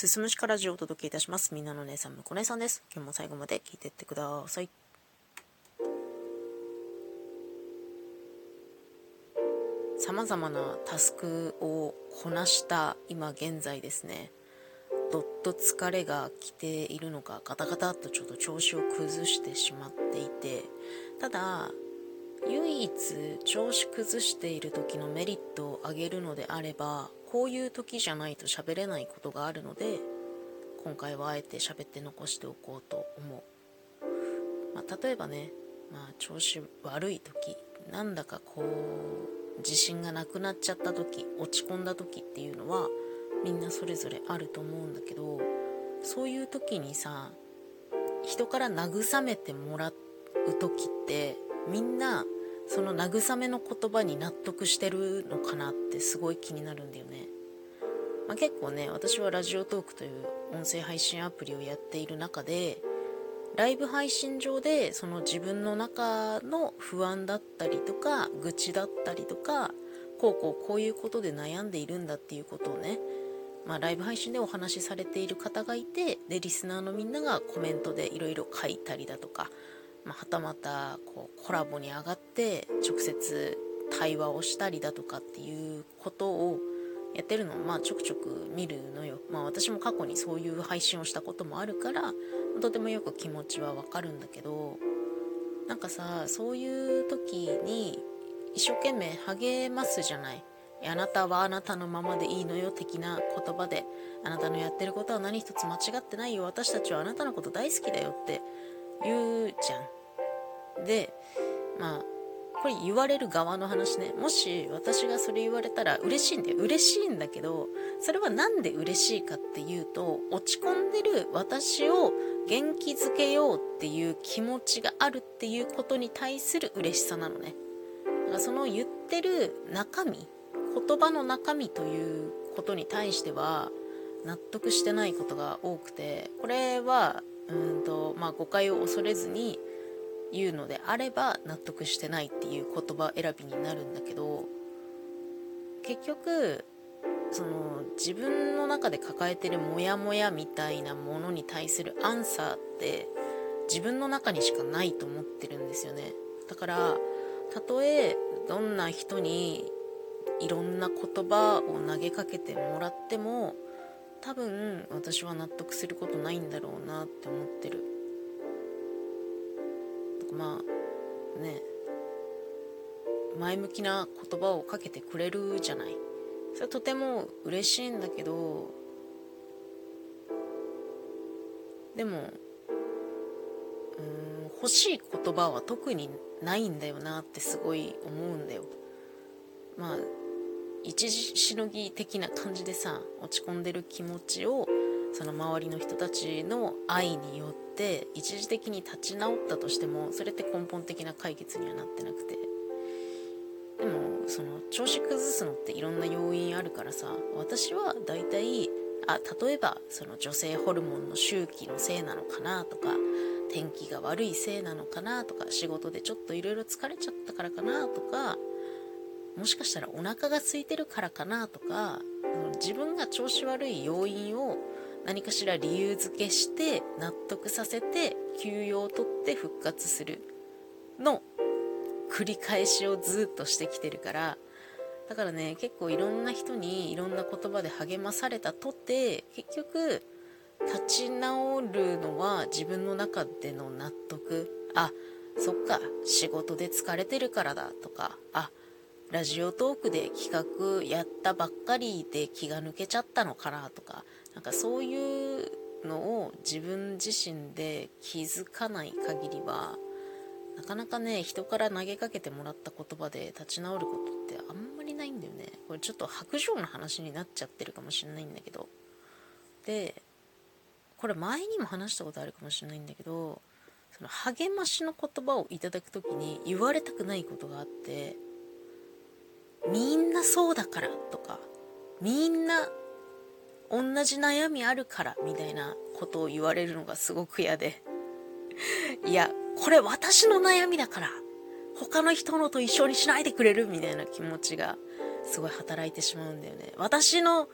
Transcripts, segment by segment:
すすむしかラジオをお届けいたします。みんなの姉さん、むこ姉さんです。今日も最後まで聞いてってください。さまざまなタスクをこなした今現在ですね、どっと疲れが来ているのか、ガタガタっとちょっと調子を崩してしまっていて、ただ、唯一調子崩している時のメリットを上げるのであればこういう時じゃないと喋れないことがあるので今回はあえて喋って残しておこうと思う、まあ、例えばね、まあ、調子悪い時なんだかこう自信がなくなっちゃった時落ち込んだ時っていうのはみんなそれぞれあると思うんだけどそういう時にさ人から慰めてもらう時ってみんなその慰めの言葉に納得してるのかなってすごい気になるんだよね、まあ、結構ね私はラジオトークという音声配信アプリをやっている中でライブ配信上でその自分の中の不安だったりとか愚痴だったりとかこうこうこういうことで悩んでいるんだっていうことをねまあ、ライブ配信でお話しされている方がいてでリスナーのみんながコメントでいろいろ書いたりだとかまあ、はたまたこうコラボに上がって直接対話をしたりだとかっていうことをやってるのをまあちょくちょく見るのよ。まあ私も過去にそういう配信をしたこともあるからとてもよく気持ちはわかるんだけどなんかさそういう時に一生懸命励ますじゃない。あなたはあなたのままでいいのよ的な言葉であなたのやってることは何一つ間違ってないよ私たちはあなたのこと大好きだよって言うじゃん。で、まあ、これ言われる側の話ね。もし私がそれ言われたら嬉しいんだよ。嬉しいんだけど、それは何で嬉しいかっていうと、落ち込んでる私を元気づけようっていう気持ちがあるっていうことに対する嬉しさなのね。だからその言ってる中身、言葉の中身ということに対しては、納得してないことが多くて、これはうんと、まあ、誤解を恐れずに言うのであれば納得してないっていう言葉選びになるんだけど結局その自分の中で抱えてるモヤモヤみたいなものに対するアンサーって自分の中にしかないと思ってるんですよね。だからたとえどんな人にいろんな言葉を投げかけてもらっても多分私は納得することないんだろうなって思ってる。まあね。前向きな言葉をかけてくれるじゃない。それはとても嬉しいんだけどでもうん欲しい言葉は特にないんだよなってすごい思うんだよ。まあ一時しのぎ的な感じでさ落ち込んでる気持ちをその周りの人たちの愛によって一時的に立ち直ったとしてもそれって根本的な解決にはなってなくて。でもその調子崩すのっていろんな要因あるからさ私は大体あ例えばその女性ホルモンの周期のせいなのかなとか天気が悪いせいなのかなとか仕事でちょっといろいろ疲れちゃったからかなとかもしかしたらお腹が空いてるからかなとか自分が調子悪い要因を何かしら理由付けして納得させて休養を取って復活するの繰り返しをずっとしてきてるからだからね結構いろんな人にいろんな言葉で励まされたとて結局立ち直るのは自分の中での納得。あそっか仕事で疲れてるからだとか。あラジオトークで企画やったばっかりで気が抜けちゃったのかなとかなんかそういうのを自分自身で気づかない限りはなかなかね人から投げかけてもらった言葉で立ち直ることってあんまりないんだよね。これちょっと白状の話になっちゃってるかもしれないんだけど。でこれ前にも話したことあるかもしれないんだけどその励ましの言葉をいただく時に言われたくないことがあってみんなそうだからとか、みんな同じ悩みあるからみたいなことを言われるのがすごく嫌で。いや、これ私の悩みだから、他の人のと一緒にしないでくれるみたいな気持ちがすごい働いてしまうんだよね。私の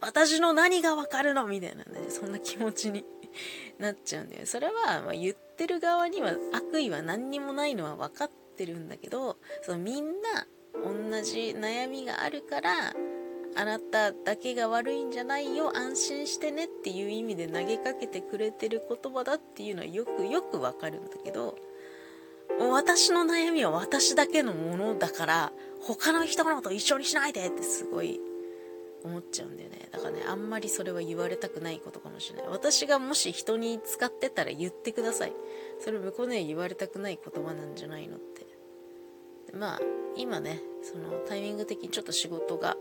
私の何がわかるの？みたいなねそんな気持ちに なっちゃうんだよそれは、まあ、言ってる側には悪意は何にもないのは分かってるんだけどそのみんな同じ悩みがあるからあなただけが悪いんじゃないよ安心してねっていう意味で投げかけてくれてる言葉だっていうのはよくよくわかるんだけど私の悩みは私だけのものだから他の人のこと一緒にしないでってすごい思っちゃうんだよね。だからねあんまりそれは言われたくないことかもしれない。私がもし人に使ってたら言ってください。それ向こうね言われたくない言葉なんじゃないのって。まあ今ねそのタイミング的にちょっと仕事が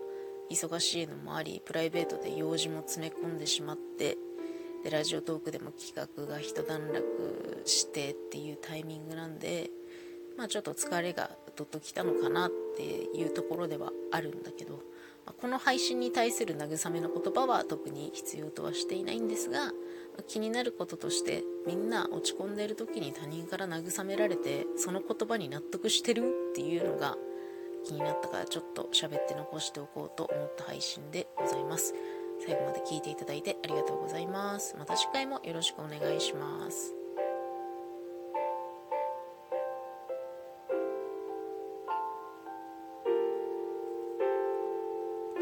忙しいのもありプライベートで用事も詰め込んでしまってでラジオトークでも企画が一段落してっていうタイミングなんでまあちょっと疲れがどっときたのかなっていうところではあるんだけど、まあ、この配信に対する慰めの言葉は特に必要とはしていないんですが、気になることとしてみんな落ち込んでいる時に他人から慰められてその言葉に納得してるっていうのが気になったからちょっと喋って残しておこうと思った配信でございます。最後まで聞いていただいてありがとうございます。また次回もよろしくお願いします。